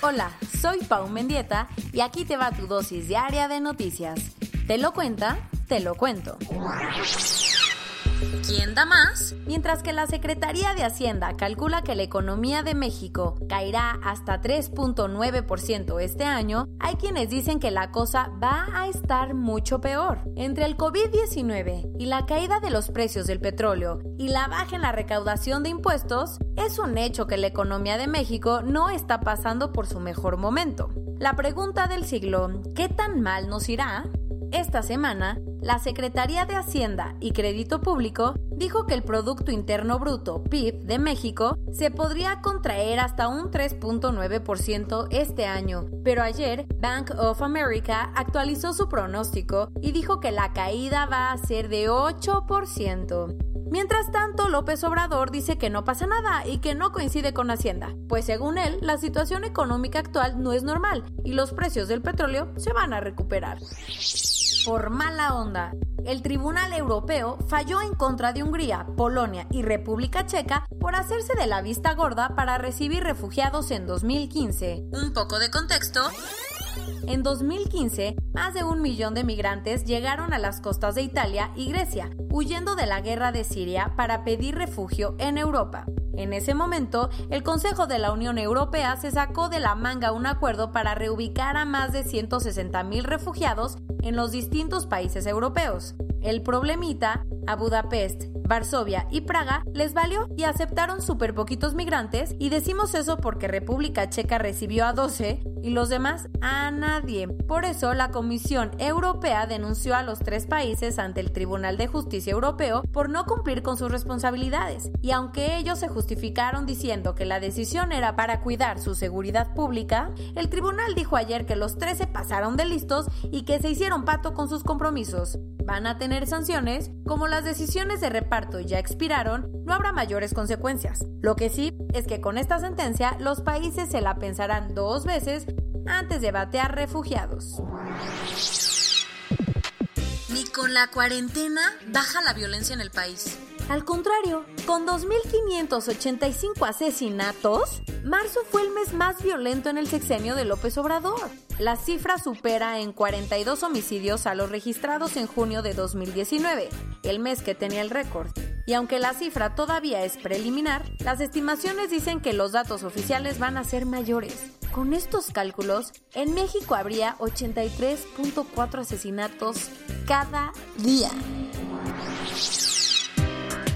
Hola, soy Pau Mendieta y aquí te va tu dosis diaria de noticias. ¿Te lo cuenta? Te lo cuento. ¿Quién da más? Mientras que la Secretaría de Hacienda calcula que la economía de México caerá hasta 3.9% este año, hay quienes dicen que la cosa va a estar mucho peor. Entre el COVID-19 y la caída de los precios del petróleo y la baja en la recaudación de impuestos, es un hecho que la economía de México no está pasando por su mejor momento. La pregunta del siglo, ¿qué tan mal nos irá? Esta semana, la Secretaría de Hacienda y Crédito Público dijo que el Producto Interno Bruto, PIB, de México se podría contraer hasta un 3.9% este año, pero ayer Bank of America actualizó su pronóstico y dijo que la caída va a ser de 8%. Mientras tanto, López Obrador dice que no pasa nada y que no coincide con Hacienda, pues según él, la situación económica actual no es normal y los precios del petróleo se van a recuperar por mala onda. El Tribunal Europeo falló en contra de Hungría, Polonia y República Checa por hacerse de la vista gorda para recibir refugiados en 2015. Un poco de contexto. En 2015, más de un millón de migrantes llegaron a las costas de Italia y Grecia, huyendo de la guerra de Siria para pedir refugio en Europa. En ese momento, el Consejo de la Unión Europea se sacó de la manga un acuerdo para reubicar a más de 160.000 refugiados en los distintos países europeos. El problemita, a Budapest, Varsovia y Praga les valió y aceptaron súper poquitos migrantes y decimos eso porque República Checa recibió a 12 y los demás a nadie. Por eso la Comisión Europea denunció a los tres países ante el Tribunal de Justicia Europeo por no cumplir con sus responsabilidades. Y aunque ellos se justificaron diciendo que la decisión era para cuidar su seguridad pública, el tribunal dijo ayer que los tres se pasaron de listos y que se hicieron pato con sus compromisos. Van a tener sanciones, como las decisiones de reparto ya expiraron, no habrá mayores consecuencias. Lo que sí es que con esta sentencia los países se la pensarán dos veces antes de batear refugiados. Ni con la cuarentena baja la violencia en el país. Al contrario, con 2.585 asesinatos, marzo fue el mes más violento en el sexenio de López Obrador. La cifra supera en 42 homicidios a los registrados en junio de 2019, el mes que tenía el récord. Y aunque la cifra todavía es preliminar, las estimaciones dicen que los datos oficiales van a ser mayores. Con estos cálculos, en México habría 83.4 asesinatos cada día.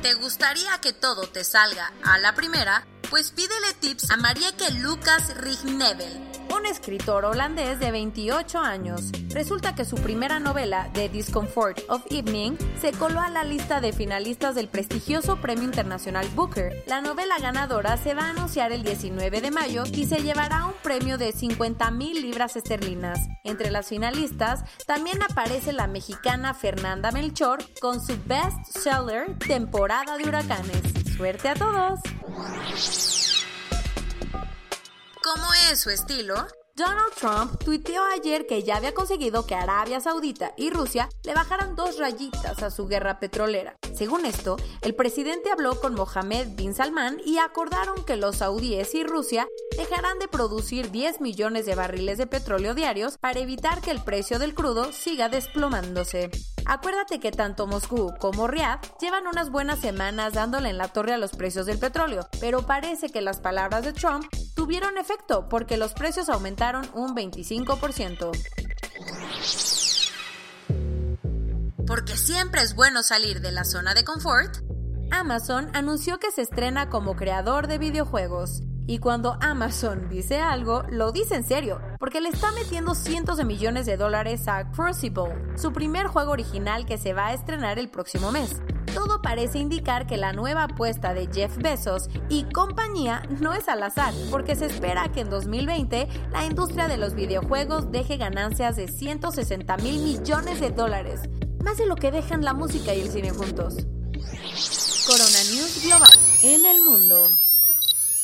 ¿Te gustaría que todo te salga a la primera? Pues pídele tips a Marieke Lucas Rignevel un escritor holandés de 28 años. Resulta que su primera novela, The Discomfort of Evening, se coló a la lista de finalistas del prestigioso Premio Internacional Booker. La novela ganadora se va a anunciar el 19 de mayo y se llevará un premio de 50 mil libras esterlinas. Entre las finalistas también aparece la mexicana Fernanda Melchor con su best seller Temporada de Huracanes. ¡Suerte a todos! ¿Cómo es su estilo? Donald Trump tuiteó ayer que ya había conseguido que Arabia Saudita y Rusia le bajaran dos rayitas a su guerra petrolera. Según esto, el presidente habló con Mohammed bin Salman y acordaron que los saudíes y Rusia dejarán de producir 10 millones de barriles de petróleo diarios para evitar que el precio del crudo siga desplomándose. Acuérdate que tanto Moscú como Riyadh llevan unas buenas semanas dándole en la torre a los precios del petróleo, pero parece que las palabras de Trump tuvieron efecto porque los precios aumentaron un 25%. Porque siempre es bueno salir de la zona de confort. Amazon anunció que se estrena como creador de videojuegos. Y cuando Amazon dice algo, lo dice en serio, porque le está metiendo cientos de millones de dólares a Crucible, su primer juego original que se va a estrenar el próximo mes. todo parece indicar que la nueva apuesta de Jeff Bezos y compañía no es al azar, porque se espera que en 2020 la industria de los videojuegos deje ganancias de 160 mil millones de dólares, más de lo que dejan la música y el cine juntos. Corona News Global en el mundo.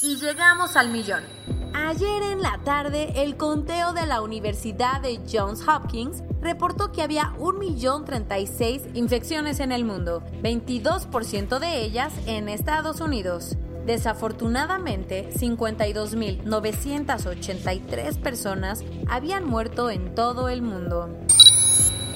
Y llegamos al millón. Ayer en la tarde, el conteo de la Universidad de Johns Hopkins reportó que había 1.036 infecciones en el mundo, 22% de ellas en Estados Unidos. Desafortunadamente, 52.983 personas habían muerto en todo el mundo.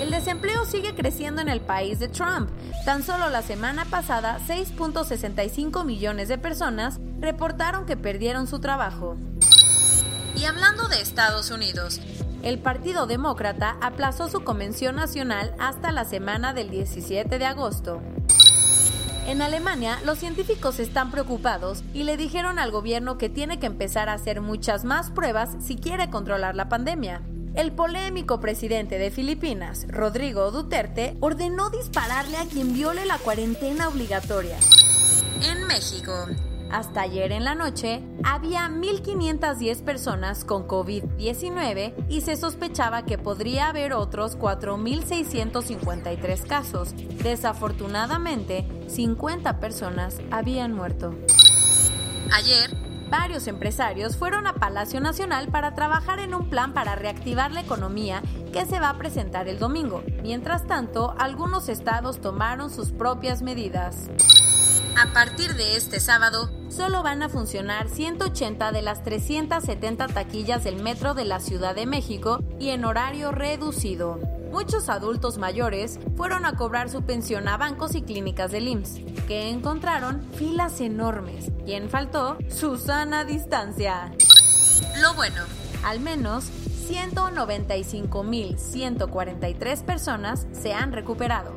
El desempleo sigue creciendo en el país de Trump. Tan solo la semana pasada, 6.65 millones de personas reportaron que perdieron su trabajo. Y hablando de Estados Unidos, el Partido Demócrata aplazó su convención nacional hasta la semana del 17 de agosto. En Alemania, los científicos están preocupados y le dijeron al gobierno que tiene que empezar a hacer muchas más pruebas si quiere controlar la pandemia. El polémico presidente de Filipinas, Rodrigo Duterte, ordenó dispararle a quien viole la cuarentena obligatoria. En México, hasta ayer en la noche, había 1.510 personas con COVID-19 y se sospechaba que podría haber otros 4.653 casos. Desafortunadamente, 50 personas habían muerto. Ayer, varios empresarios fueron a Palacio Nacional para trabajar en un plan para reactivar la economía que se va a presentar el domingo. Mientras tanto, algunos estados tomaron sus propias medidas. A partir de este sábado, solo van a funcionar 180 de las 370 taquillas del metro de la Ciudad de México y en horario reducido. Muchos adultos mayores fueron a cobrar su pensión a bancos y clínicas del IMSS, que encontraron filas enormes. ¿Quién faltó? Susana Distancia. Lo bueno. Al menos 195.143 personas se han recuperado.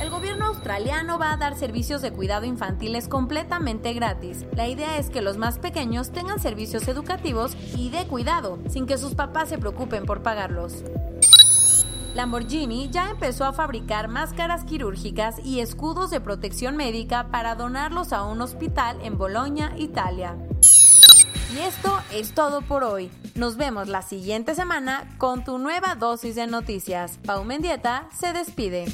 El gobierno australiano va a dar servicios de cuidado infantiles completamente gratis. La idea es que los más pequeños tengan servicios educativos y de cuidado, sin que sus papás se preocupen por pagarlos. Lamborghini ya empezó a fabricar máscaras quirúrgicas y escudos de protección médica para donarlos a un hospital en Bolonia, Italia. Y esto es todo por hoy. Nos vemos la siguiente semana con tu nueva dosis de noticias. Pau Mendieta se despide.